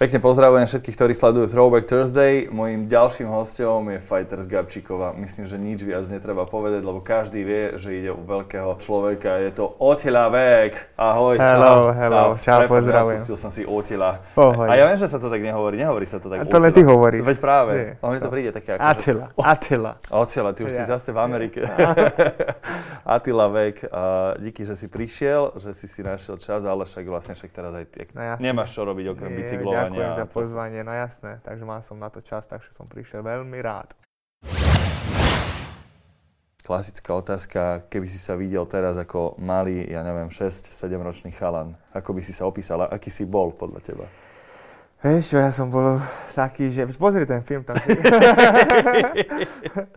Pekne pozdravujem všetkých, ktorí sledujú Throwback Thursday. Mojím ďalším hostom je fighter z Gabčíkova. Myslím, že nič viac netreba povedať, lebo každý vie, že ide u veľkého človeka. Je to Otila Vek. Ahoj, hello, čau. Hello, čau, čau pozdravujem. Pustil som si Otila. Pohoj. A ja viem, že sa to tak nehovorí. Nehovorí sa to tak A to len ty hovoríš. Veď práve. Ale mi to príde také ako... Attila, že... Attila. Otila, ty už ja. si zase v Amerike. Attila Vek. A díky, že si prišiel, že si si našiel čas, ale však vlastne však teraz aj no, nemáš čo robiť okrem bicyklovania Ďakujem za pozvanie, no jasné, takže mal som na to čas, takže som prišiel veľmi rád. Klasická otázka, keby si sa videl teraz ako malý, ja neviem, 6-7 ročný chalan, ako by si sa opísal, aký si bol podľa teba? Vieš čo, ja som bol taký, že... Pozri ten film tam.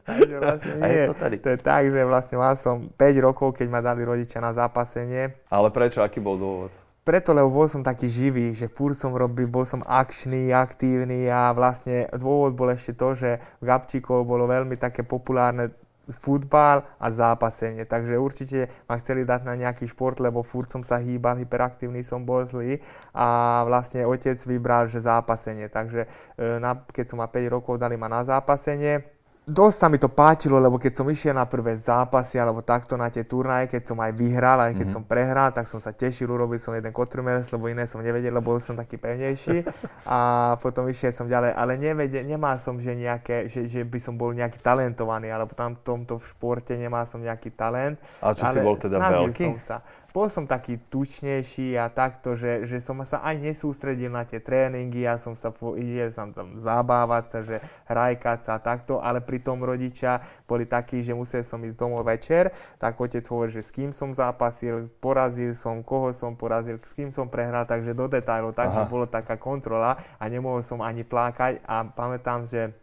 Takže vlastne nie, je to, tady. to je tak, že vlastne mal som 5 rokov, keď ma dali rodičia na zápasenie. Ale prečo? Aký bol dôvod? Preto, lebo bol som taký živý, že furt som robil, bol som akčný, aktívny a vlastne dôvod bol ešte to, že v Gabčíkov bolo veľmi také populárne futbal a zápasenie. Takže určite ma chceli dať na nejaký šport, lebo furt som sa hýbal, hyperaktívny som bol zlý a vlastne otec vybral, že zápasenie. Takže e, keď som mal 5 rokov, dali ma na zápasenie dosť sa mi to páčilo, lebo keď som išiel na prvé zápasy alebo takto na tie turnaje, keď som aj vyhral, aj keď mm-hmm. som prehral, tak som sa tešil, urobil som jeden kotrmelec, lebo iné som nevedel, lebo som taký pevnejší a potom išiel som ďalej, ale nevedel, nemal som, že, nejaké, že, že by som bol nejaký talentovaný, alebo tam v tomto športe nemal som nejaký talent. Ale čo ale si bol teda veľký? Som sa bol som taký tučnejší a takto, že, že som sa aj nesústredil na tie tréningy, ja som sa išiel som tam zabávať sa, že hrajkať sa a takto, ale pri tom rodičia boli takí, že musel som ísť domov večer, tak otec hovorí, že s kým som zápasil, porazil som, koho som porazil, s kým som prehral, takže do detajlov, takže bolo taká kontrola a nemohol som ani plakať a pamätám, že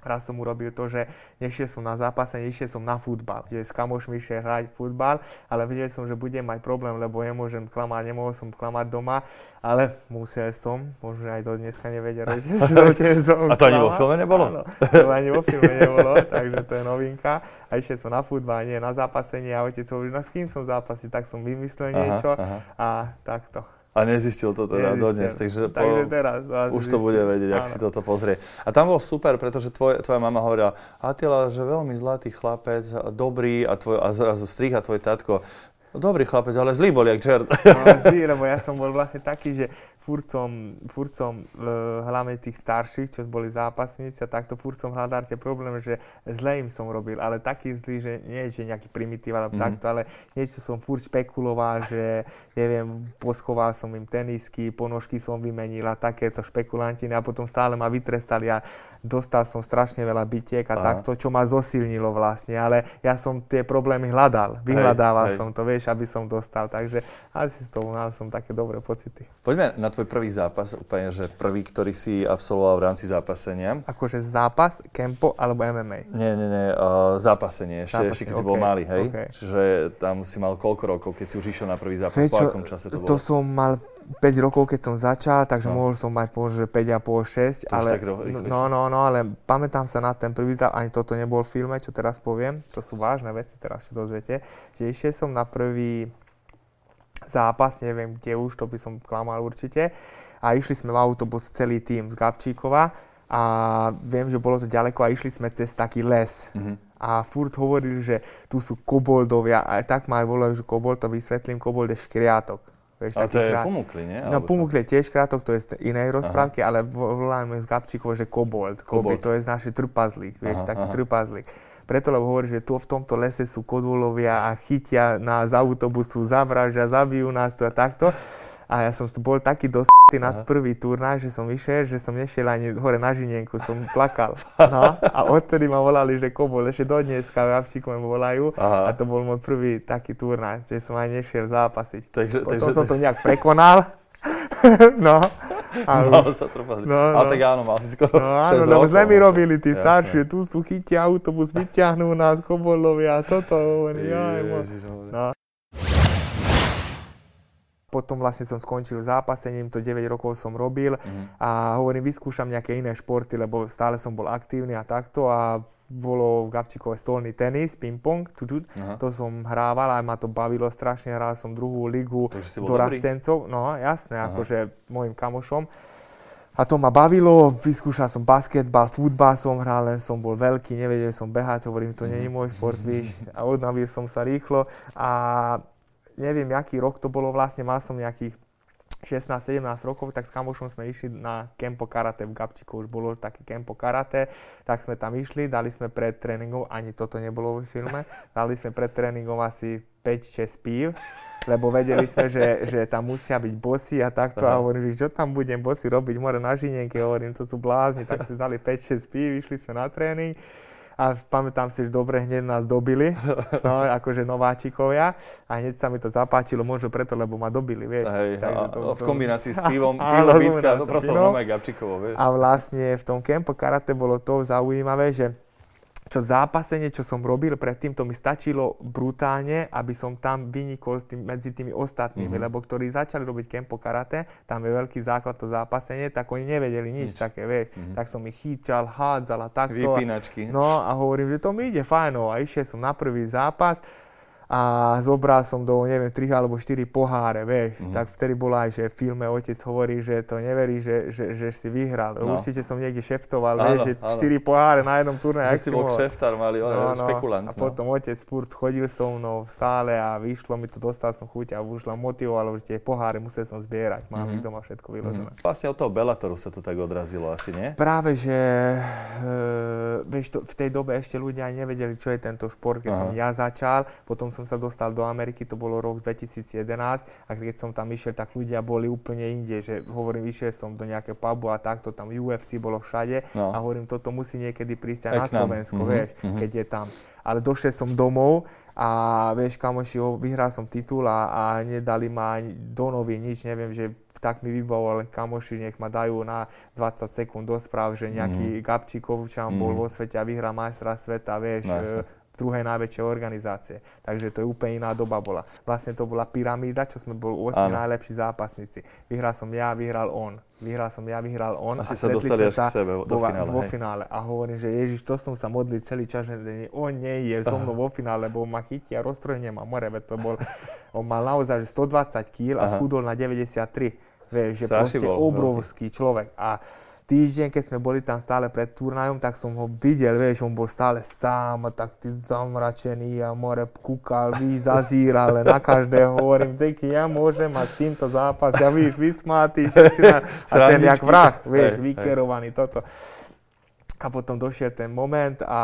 Raz som urobil to, že nešiel som na zápase, nešiel som na futbal. Kde s kamošmi išiel hrať futbal, ale vedel som, že budem mať problém, lebo nemôžem klamať, nemohol som klamať doma, ale musel som, možno aj do dneska nevedia, že som A to ani vo filme nebolo? Áno, to ani vo filme nebolo, takže to je novinka. A išiel som na futbal, nie na zápasenie a otec hovorí, no s kým som zápasí, tak som vymyslel aha, niečo aha. a takto. A nezistil to teda Nezistil. dodnes, takže, takže po, teraz už to bude vedieť, ak si toto pozrie. A tam bol super, pretože tvoj, tvoja mama hovorila, Atila, že veľmi zlatý chlapec, dobrý a, tvoj, a zrazu striha tvoj tatko, Dobrý chlapec, ale zlý bol jak čert. No, zlý, lebo ja som bol vlastne taký, že furt som, furt som hlavne tých starších, čo boli zápasníci a takto furt som hľadal tie problémy, že zle im som robil, ale taký zlý, že nie že nejaký primitív alebo mm-hmm. takto, ale niečo som furt špekuloval, že neviem, poschoval som im tenisky, ponožky som vymenil a takéto špekulantiny a potom stále ma vytrestali a dostal som strašne veľa bitiek a Aha. takto, čo ma zosilnilo vlastne, ale ja som tie problémy hľadal, vyhľadával hej, som hej. to, vieš, aby som dostal, takže asi z toho mal som také dobré pocity. Poďme na tvoj prvý zápas, úplne, že prvý, ktorý si absolvoval v rámci zápasenia. Akože zápas, kempo alebo MMA? Nie, nie, nie, uh, zápasenie, ešte, zápasenie, ešte keď okay, si bol malý, hej? Okay. Čiže tam si mal koľko rokov, keď si už išiel na prvý zápas, Večo, po akom čase to bolo? To som mal 5 rokov, keď som začal, takže no. mohol som mať možno 5,5, 6, ale, no, no, no, ale pamätám sa na ten prvý zápas, ani toto nebol v filme, čo teraz poviem, to sú vážne veci, teraz si dozviete, že išiel som na prvý zápas, neviem kde už, to by som klamal určite, a išli sme v autobus celý tým z Gabčíkova a viem, že bolo to ďaleko a išli sme cez taký les. Mm-hmm a furt hovorili, že tu sú koboldovia a tak ma aj volajú, že kobold, to vysvetlím, kobold je škriatok. Vieš, ale to je krát... Pumukli, nie? No Pumukli je tiež krátok, to je z inej rozprávky, ale voláme z Gabčíkov, že kobold. kobold. to je z našej trpazlík, vieš, aha, taký aha. trpazlík. Preto, lebo hovorí, že tu v tomto lese sú kodulovia a chytia nás z autobusu, zavražia, zabijú nás tu a takto. A ja som bol taký dosť na prvý turnaj, že som išiel, že som nešiel ani hore na žinienku, som plakal. No, a odtedy ma volali, že kobol, ešte do dneska v Avčíku ma volajú. Aha. A to bol môj prvý taký turnaj, že som aj nešiel zápasiť. Takže, Potom takže, som to nejak prekonal. no. A, mal sa trpazliť. No, no. Ale tak áno, mal si skoro no, áno, lebo zle mi robili tí starší, tu sú chytia autobus, vyťahnú nás kobolovia, toto hovorí, no. Potom vlastne som skončil zápasením, to 9 rokov som robil mm-hmm. a hovorím, vyskúšam nejaké iné športy, lebo stále som bol aktívny a takto a bolo v Gabčíkove stolný tenis, ping-pong, to som hrával a ma to bavilo strašne, hral som druhú ligu do rastencov, no jasné, Aha. akože môjim kamošom. A to ma bavilo, vyskúšal som basketbal, futbal som hral, len som bol veľký, nevedel som behať, hovorím, to nie je môj šport, víš, a odnavil som sa rýchlo a neviem, aký rok to bolo vlastne, mal som nejakých 16-17 rokov, tak s kamošom sme išli na kempo karate v Gabčiku, už bolo také kempo karate, tak sme tam išli, dali sme pred tréningom, ani toto nebolo vo filme, dali sme pred tréningom asi 5-6 pív, lebo vedeli sme, že, že tam musia byť bosy a takto Aha. a hovorím, že čo tam budem bosy robiť, more na žinienke, hovorím, to sú blázni, tak sme dali 5-6 pív, išli sme na tréning a pamätám si, že dobre hneď nás dobili, no, akože nováčikovia a hneď sa mi to zapáčilo, možno preto, lebo ma dobili, vieš. Hej, a, to, to, v kombinácii s pivom, pivo, bitka, to Gabčikovo, vieš. A vlastne v tom kempo karate bolo to zaujímavé, že čo zápasenie, čo som robil predtým, to mi stačilo brutálne, aby som tam vynikol tým, medzi tými ostatnými, mm-hmm. lebo ktorí začali robiť kempo karate, tam je veľký základ to zápasenie, tak oni nevedeli nič, nič. také, vieš. Mm-hmm. Tak som ich chyťal, hádzal a takto. Vypínačky. No a hovorím, že to mi ide fajno a išiel som na prvý zápas a zobral som do, neviem, 3 alebo 4 poháre, vieš. Mm-hmm. Tak vtedy bola aj, že v filme otec hovorí, že to neverí, že, že, že si vyhral. No. Určite som niekde šeftoval, áno, vieš, že áno. 4 poháre na jednom turnaji. Že si bol šeftár, mali, no, no, špekulant. A no. potom otec furt chodil so mnou stále a vyšlo mi to, dostal som chuť a už len motivoval, že tie poháre musel som zbierať. Mám mm-hmm. doma všetko vyložené. Mm-hmm. Vlastne od toho Bellatoru sa to tak odrazilo asi, nie? Práve, že e, vieš, to, v tej dobe ešte ľudia aj nevedeli, čo je tento šport, keď Aha. som ja začal, potom som sa dostal do Ameriky, to bolo rok 2011 a keď som tam išiel, tak ľudia boli úplne inde, že hovorím, išiel som do nejakého pubu a takto, tam UFC bolo všade no. a hovorím, toto musí niekedy prísť aj, na Slovensko, mm-hmm, vieš, mm-hmm. keď je tam. Ale došiel som domov a vieš, kamoši, vyhral som titul a, a nedali ma ani do nový nič, neviem, že tak mi vybavovali kamoši, nech ma dajú na 20 sekúnd do správ, že nejaký mm. Gabčíkovčan mm. bol mhm. vo svete a vyhrá majstra sveta, vieš, no, druhej najväčšej organizácie. Takže to je úplne iná doba bola. Vlastne to bola pyramída, čo sme boli 8 ano. najlepší zápasníci. Vyhral som ja, vyhral on. Vyhral som ja, vyhral on. Asi a sa dostali až k sebe do finále. Vo finále. A hovorím, že Ježiš, to som sa modlil celý čas, že on nie je so mnou vo finále, lebo ma chytí a roztrhne ma more. To bol, on mal naozaj 120 kg a schudol na 93. Vieš, že proste obrovský človek. A týždeň, keď sme boli tam stále pred turnajom, tak som ho videl, vieš, on bol stále sám a tak ty zamračený a more kúkal, vy zazíral, ale na každého hovorím, teky, ja môžem mať týmto zápas, ja víš, vysmátý, na, a ten jak vrah, vieš, hej, vykerovaný hej. toto. A potom došiel ten moment, a,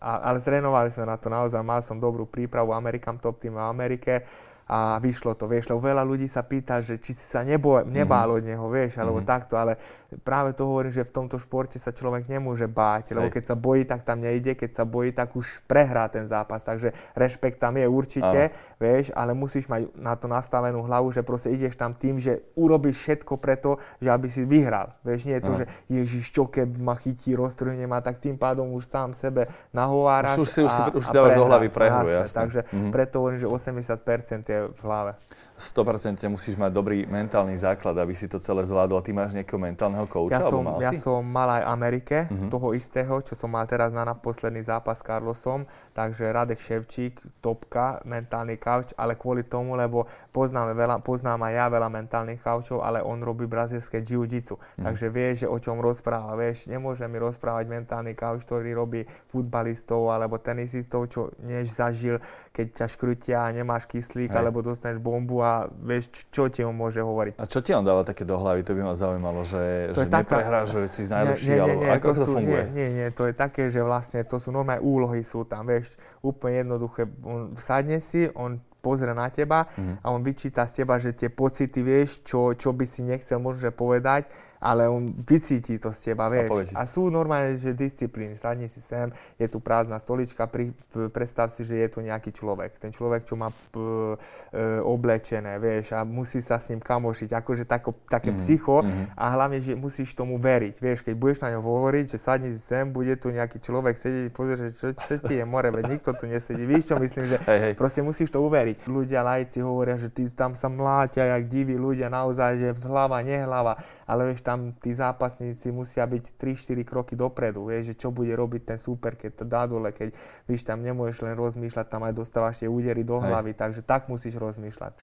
a, ale zrenovali sme na to naozaj, mal som dobrú prípravu, Amerikam Top Team v Amerike, a vyšlo to, vieš, lebo veľa ľudí sa pýta, že či si sa nebo, nebál mm-hmm. od neho, vieš, alebo mm-hmm. takto, ale práve to hovorím, že v tomto športe sa človek nemôže báť, lebo keď sa bojí, tak tam nejde, keď sa bojí, tak už prehrá ten zápas, takže rešpekt tam je určite, Aha. vieš, ale musíš mať na to nastavenú hlavu, že proste ideš tam tým, že urobíš všetko preto, že aby si vyhral, vieš, nie je to, Aha. že Ježiš, čo keď ma chytí, roztrhne ma, tak tým pádom už sám sebe nahováraš už, si, už, si, už si dávaš do hlavy prehru, jasné. Takže mm-hmm. preto hovorím, že 80% je v hlave. 100% musíš mať dobrý mentálny základ, aby si to celé zvládol. Ty máš nejakého mentálneho kouča? Ja som, mal ja som mal aj Amerike, uh-huh. toho istého, čo som mal teraz na posledný zápas s Carlosom. Takže Radek Ševčík, topka, mentálny kauč, ale kvôli tomu, lebo poznáme veľa, poznám aj ja veľa mentálnych kaučov, ale on robí brazilské jiu-jitsu. Uh-huh. Takže vie, že o čom rozpráva. Vieš, nemôže mi rozprávať mentálny kauč, ktorý robí futbalistov alebo tenisistov, čo než zažil, keď ťa škrutia a nemáš kyslík, alebo dostaneš bombu a vieš, čo ti on môže hovoriť. A čo ti on dáva také do hlavy? To by ma zaujímalo, že, to že neprehráš, že si najlepší, nie, nie, nie, alebo ako to, sú, funguje? Nie, nie, to je také, že vlastne to sú normálne úlohy sú tam, vieš, úplne jednoduché. On sadne si, on pozrie na teba mm-hmm. a on vyčíta z teba, že tie pocity, vieš, čo, čo by si nechcel možno povedať ale on vycíti to z teba, vieš. A, a sú normálne, že disciplíny. Sadni si sem, je tu prázdna stolička, pri, predstav si, že je tu nejaký človek. Ten človek, čo má p, e, oblečené, vieš, a musí sa s ním kamošiť, akože tako, také mm-hmm. psycho mm-hmm. a hlavne, že musíš tomu veriť, vieš, keď budeš na ňo hovoriť, že sadni si sem, bude tu nejaký človek sedieť, pozrieť, čo, čo ti je more, veď nikto tu nesedí, víš čo myslím, že hej, hej. proste musíš to uveriť. Ľudia, lajci hovoria, že ty tam sa mláťa, jak diví ľudia, naozaj, že hlava, nehlava, ale vieš, tam tí zápasníci musia byť 3-4 kroky dopredu, vieš, že čo bude robiť ten super, keď to dá dole, keď víš, tam nemôžeš len rozmýšľať, tam aj dostávaš tie údery do hlavy, Hej. takže tak musíš rozmýšľať.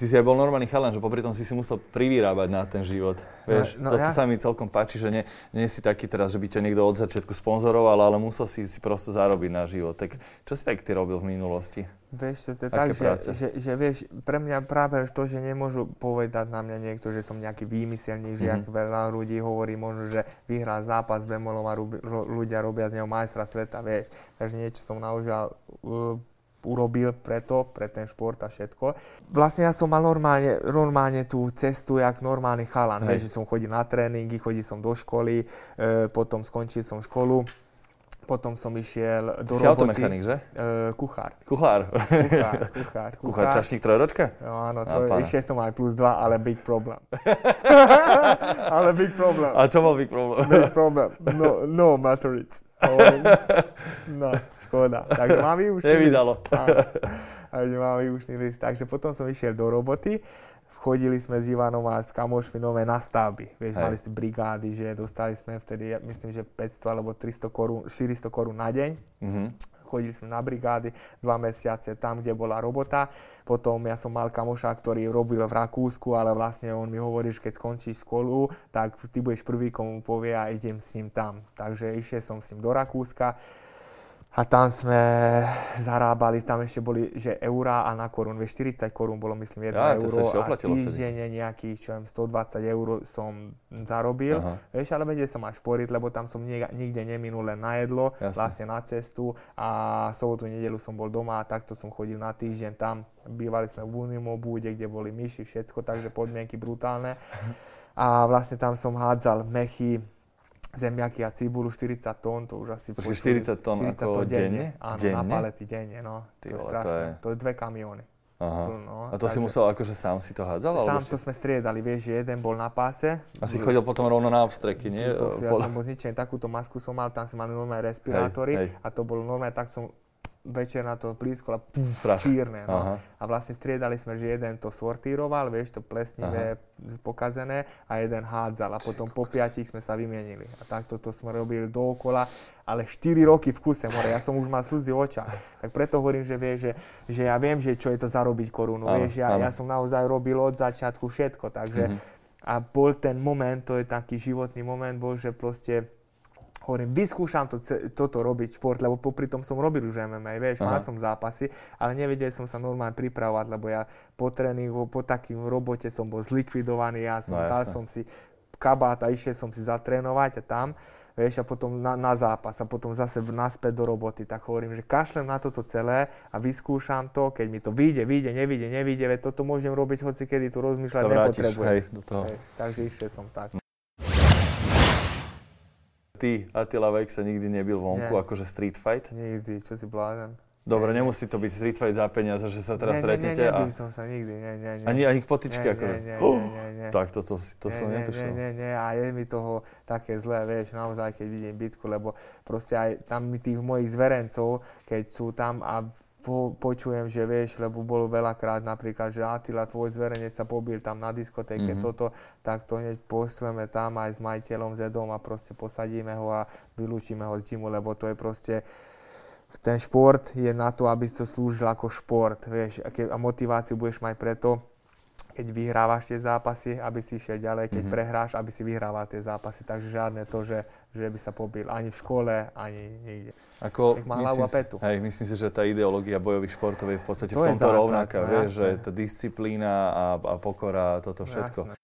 Ty si aj bol normálny chalan, že popri tom si si musel privyrábať na ten život. Vieš, no, no to, ja... sa mi celkom páči, že nie, nie si taký teraz, že by ťa niekto od začiatku sponzoroval, ale musel si si prosto zarobiť na život. Tak čo si tak ty robil v minulosti? Vieš, to je tak, že, že, že, vieš, pre mňa práve to, že nemôžu povedať na mňa niekto, že som nejaký výmyselný, že mm-hmm. veľa ľudí hovorí možno, že vyhrá zápas bemolom a ľudia robia z neho majstra sveta, vieš. Takže niečo som naužil uh, urobil preto, pre ten šport a všetko. Vlastne ja som mal normálne, normálne tú cestu, jak normálny chalan, Hej. že som chodil na tréningy, chodil som do školy, e, potom skončil som školu, potom som išiel do si roboty. automechanik, že? E, kuchár. Kuchár. Kuchár, kuchár. Kuchár, čašník trojročka? No áno, to, išiel som aj plus 2, ale big problem. ale big problem. A čo bol big problem? big problem. No, no maturic. no škoda. Takže mám výučný Nevydalo. Takže mám výučný list. Takže potom som išiel do roboty. Chodili sme s Ivanom a s kamošmi nové na stavby. Vieš, Hej. mali si brigády, že dostali sme vtedy, myslím, že 500 alebo 300 korún, 400 korún na deň. Mm-hmm chodili sme na brigády dva mesiace tam, kde bola robota. Potom ja som mal kamoša, ktorý robil v Rakúsku, ale vlastne on mi hovorí, že keď skončíš školu, tak ty budeš prvý, komu povie a idem s ním tam. Takže išiel som s ním do Rakúska a tam sme zarábali, tam ešte boli, že eurá a na korún, vieš, 40 korún bolo myslím 1 ja, euro a týždenne nejakých, čo viem, 120 eur som zarobil, Aha. vieš, ale vedel som aj šporiť, lebo tam som nikde neminul len na jedlo, Jasne. vlastne na cestu a sobotu, nedelu som bol doma a takto som chodil na týždeň tam, bývali sme v Unimobude, kde boli myši, všetko, takže podmienky brutálne a vlastne tam som hádzal mechy, zemiaky a cibulu 40 tón, to už asi... Počkej, 40 tón 40 ako denne? denne? Áno, denne? na palety denne, no. Ty, to je strašné. To je... to je dve kamióny. Aha. No, a to takže... si musel akože sám si to hádzal? Sám to sme striedali, vieš, že jeden bol na páse. A si chodil potom rovno na obstreky, nie? Ja som bol zničený, takúto masku som mal, tam sme mali normálne respirátory hej, hej. a to bolo normálne, tak som večer na to blízko a puf, čírne. No. A vlastne striedali sme, že jeden to sortíroval, vieš, to plesnivé, Aha. pokazené a jeden hádzal a potom po piatich sme sa vymienili. A takto to sme robili dookola, ale 4 roky v kuse, more, ja som už mal slzy v očách. Tak preto hovorím, že vieš, že, že ja viem, že čo je to zarobiť korunu, áno, vieš, ja, ja som naozaj robil od začiatku všetko, takže mm-hmm. a bol ten moment, to je taký životný moment, bol, že proste hovorím, vyskúšam to, toto robiť šport, lebo popri tom som robil už MMA, vieš, Aha. mal som zápasy, ale nevedel som sa normálne pripravovať, lebo ja po tréningu, po takým robote som bol zlikvidovaný, ja som, no, dal som si kabát a išiel som si zatrénovať a tam, vieš, a potom na, na zápas a potom zase naspäť do roboty. Tak hovorím, že kašlem na toto celé a vyskúšam to, keď mi to vyjde, vyjde, nevyjde, nevyjde, veď toto môžem robiť hoci kedy tu rozmýšľať nepotrebujem. Hej, do toho. Hej, takže išiel som tak ty, Attila Vek, sa nikdy nebil vonku, Nie. akože street fight? Nikdy, čo si blázen. Dobre, nie, nemusí to byť street fight za peniaze, že sa teraz stretnete. Nie, nie, som sa nikdy, nie, nie, nie. Ani, ani k potičke, nie, akože. Nie, nie, uh, nie, nie, Tak toto to, to som nie, netušil. Nie, nie, nie, a je mi toho také zlé, vieš, naozaj, keď vidím bitku, lebo proste aj tam mi tých mojich zverencov, keď sú tam a po, počujem, že vieš, lebo bolo veľakrát napríklad, že Atila, tvoj zverejnec sa pobil tam na diskotéke, mm-hmm. toto, tak to hneď pošleme tam aj s majiteľom Zedom a proste posadíme ho a vylúčime ho z gymu, lebo to je proste, ten šport je na to, aby to slúžil ako šport, vieš, a motiváciu budeš mať preto, keď vyhrávaš tie zápasy, aby si išiel ďalej, keď mm-hmm. prehráš, aby si vyhrával tie zápasy. Takže žiadne to, že, že by sa pobil ani v škole, ani nikde. Ako, má myslím, a petu. Hej, myslím si, že tá ideológia bojových športov je v podstate to v tomto rovnaká. No, vieš, že tá disciplína a, a pokora, toto všetko. Jasné.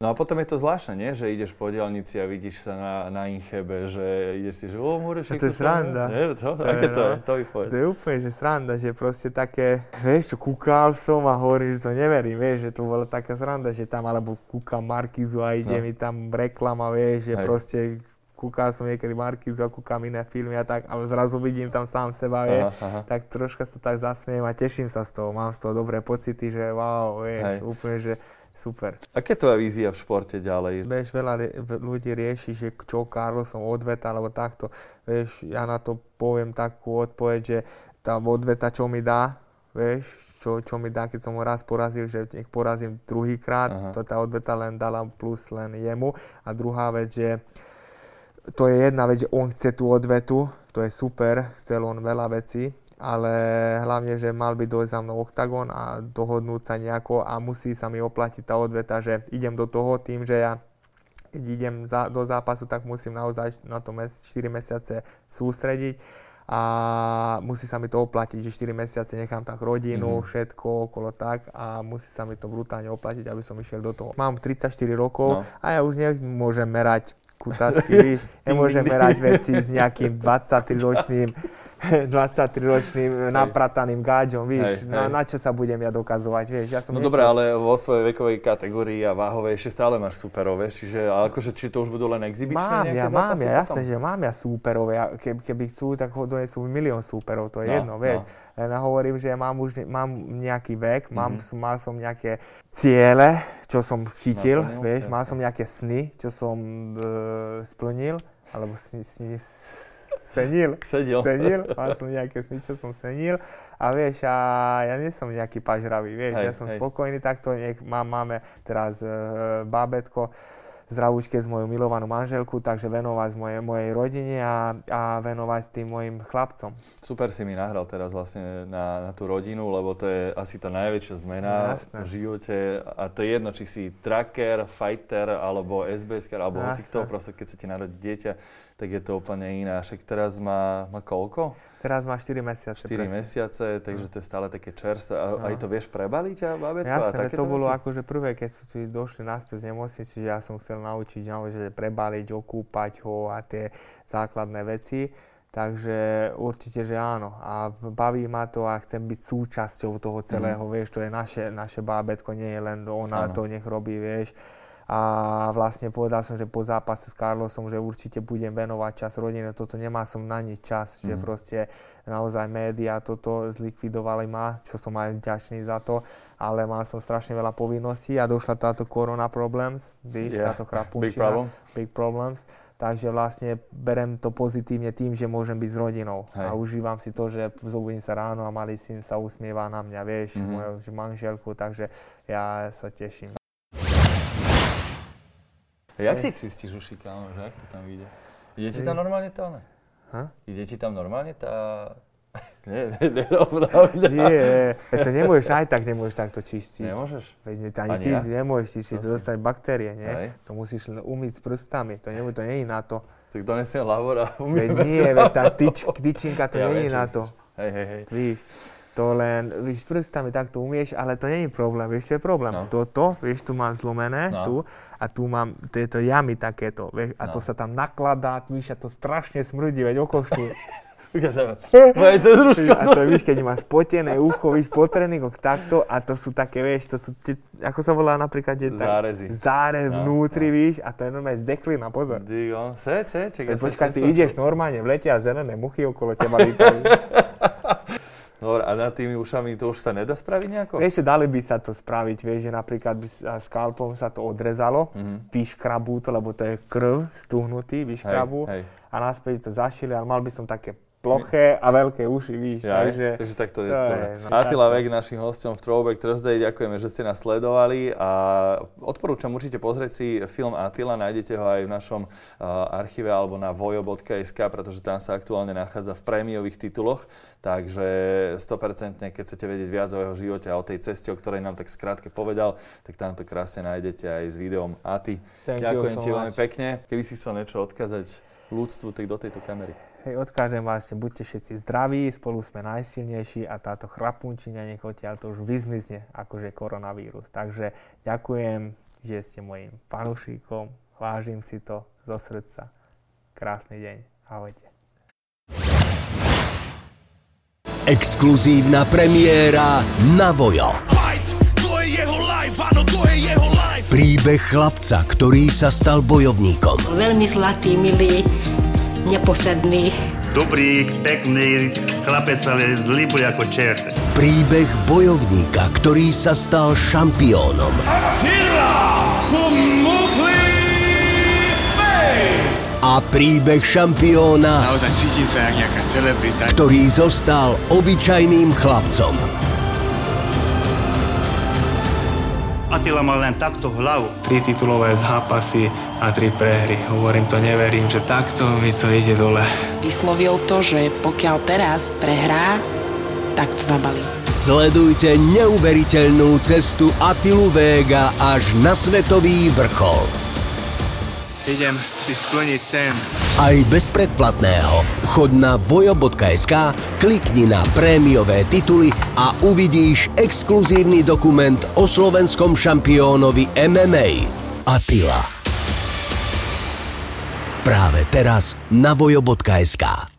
No a potom je to zvláštne, nie? že ideš po diálnici a vidíš sa na, na Inchebe, že ideš si, že o, Murešek, to je sranda. Nie, čo? To Aké to je? To mi povedz. To je úplne, že sranda, že proste také, vieš čo, kúkal som a hovorím, že to neverím, vieš, že to bola taká sranda, že tam, alebo kúkam Markizu a ide no. mi tam reklama, vieš, že Hej. proste kúkal som niekedy Markizu a kúkam iné filmy a tak, ale zrazu vidím tam sám seba, vie, aha, aha. tak troška sa tak zasmiem a teším sa z toho, mám z toho dobré pocity, že wow, vieš, úplne, že super. Aké tvoja vízia v športe ďalej? Vieš, veľa ľudí rieši, že čo som odveta, alebo takto. Vieš, ja na to poviem takú odpoveď, že tá odveta, čo mi dá, vieš, čo, čo mi dá, keď som ho raz porazil, že nech porazím druhýkrát, to tá odveta len dala plus len jemu. A druhá vec, že to je jedna vec, že on chce tú odvetu, to je super, chcel on veľa vecí, ale hlavne, že mal by dojsť za mnou OKTAGON a dohodnúť sa nejako a musí sa mi oplatiť tá odveta, že idem do toho tým, že ja keď idem za, do zápasu, tak musím naozaj na to mes, 4 mesiace sústrediť a musí sa mi to oplatiť, že 4 mesiace nechám tak rodinu, mm-hmm. všetko okolo tak a musí sa mi to brutálne oplatiť, aby som išiel do toho. Mám 34 rokov no. a ja už nemôžem merať kutasky, nemôžem merať veci s nejakým 23-ročným 23-ročným naprataným gáďom, víš, hej, na, hej. na čo sa budem ja dokazovať, vieš. Ja som no dobre, ale vo svojej vekovej kategórii a váhovej ešte stále máš superov, vieš, čiže akože, či to už budú len exibičné Mám ja, mám ja, jasné, že mám ja súperov, ja, keby, keby chcú, tak donesú milión súperov, to je no, jedno, vieš. No. Len hovorím, že mám už mám nejaký vek, mám, mm-hmm. mal som nejaké ciele, čo som chytil, no, vieš, mal som nejaké sny, čo som e, splnil, alebo sny, sny, senil. Sedil. Senil, mal som nejaké sny, čo som senil. A vieš, a ja nie som nejaký pažravý, vieš, hej, ja som hej. spokojný takto, nech má, máme teraz e, bábetko, zdravúčke s mojou milovanú manželku, takže venovať mojej, mojej rodine a, a venovať tým mojim chlapcom. Super si mi nahral teraz vlastne na, na tú rodinu, lebo to je asi tá najväčšia zmena no, v živote a to je jedno, či si tracker, fighter alebo SBS, alebo hoci kto, proste keď sa ti narodí dieťa, tak je to úplne iné. Však teraz má, má koľko? Teraz má 4 mesiace. 4 presne. mesiace, takže no. to je stále také čerstvé. A no. aj to vieš prebaliť a babetko? Jasné, a to bolo veci? akože prvé, keď sme došli naspäť z nemocnice, že ja som chcel naučiť že prebaliť, okúpať ho a tie základné veci. Takže určite, že áno. A baví ma to a chcem byť súčasťou toho celého, mm. vieš, to je naše, naše bábetko, nie je len ona ano. to nech robí, vieš a vlastne povedal som, že po zápase s Carlosom, že určite budem venovať čas rodine, toto nemá som na nič čas, mm. že mhm. proste naozaj médiá toto zlikvidovali ma, čo som aj vďačný za to, ale mal som strašne veľa povinností a došla táto korona problems, víš, yeah. táto big, problem. big problems, takže vlastne berem to pozitívne tým, že môžem byť s rodinou Hej. a užívam si to, že zobudím sa ráno a malý syn sa usmieva na mňa, vieš, mm-hmm. moju manželku, takže ja sa teším. Jak si čistíš uši, kámo, že ak to tam vyjde? Ide ti tam normálne tá, ne? Ha? Ide ti tam normálne tá... Nie, nerovná Nie, to nemôžeš, aj tak nemôžeš takto čistiť. Nemôžeš? Veď ani, ani ty ja? nemôžeš čistiť, to dostať baktérie, nie? Hej. To musíš umyť s prstami, to, nie, to nie je na to. Tak donesiem lavor a umyjeme Veď nie, veď tá tyč, tyčinka, to ja nie je na to. Hej, hej, hej. Víš, to len, víš, prstami takto umieš, ale to je problém, vieš, čo je problém? No. Toto, vieš, tu mám zlomené, no. tu, a tu mám tieto jamy takéto, vieš, a no. to sa tam nakladá, víš, a to strašne smrdí, veď okoštuje. Ukážeme. cez rúško. A to víš, keď má spotené ucho, víš, potrený kok takto a to sú také, vieš, to sú, tie, ako sa volá napríklad, že tak, Zárezy. Zárez no, vnútri, no. víš, a to je normálne zdeklina, pozor. Digo, se, se, čekaj, Počkaj, ty ideš normálne v lete a zelené muchy okolo teba lítajú. Dobre, a nad tými ušami to už sa nedá spraviť nejako? Vieš, dali by sa to spraviť, vieš, že napríklad by skalpom sa to odrezalo, mm-hmm. vyškrabú to, lebo to je krv stuhnutý, vyškrabú hej, hej. a naspäť to zašili, ale mal by som také ploché a veľké uši, víš. Ja, takže, takže tak to je. To je no, Attila Vek, našim hostom v Throwback Thursday, ďakujeme, že ste nás sledovali a odporúčam určite pozrieť si film Attila, nájdete ho aj v našom uh, archíve alebo na vojo.sk, pretože tam sa aktuálne nachádza v prémiových tituloch, takže 100% keď chcete vedieť viac o jeho živote a o tej ceste, o ktorej nám tak skrátke povedal, tak tam to krásne nájdete aj s videom Ati. Ďakujem ti veľmi pekne. Keby si chcel niečo odkázať ľudstvu tak do tejto kamery. Hej, odkážem vás, že buďte všetci zdraví, spolu sme najsilnejší a táto chrapunčina nech odtiaľ to už vyzmizne, akože koronavírus. Takže ďakujem, že ste mojim fanúšikom, vážim si to zo srdca. Krásny deň, ahojte. Exkluzívna premiéra na Vojo. Príbeh chlapca, ktorý sa stal bojovníkom. Veľmi zlatý, milý neposedný. Dobrý, pekný, chlapec ale zlý bude ako čert. Príbeh bojovníka, ktorý sa stal šampiónom. A príbeh šampióna, Naozaj cítim sa jak nejaká celebrita, ktorý zostal obyčajným chlapcom. Atila mal len takto hlavu. Tri titulové zápasy a tri prehry. Hovorím to, neverím, že takto mi to ide dole. Vyslovil to, že pokiaľ teraz prehrá, takto zabalí. Sledujte neuveriteľnú cestu Atilu Vega až na svetový vrchol. Idem si splniť sen. Aj bez predplatného. Choď na vojo.sk, klikni na prémiové tituly a uvidíš exkluzívny dokument o slovenskom šampiónovi MMA. Atila. Práve teraz na vojo.sk.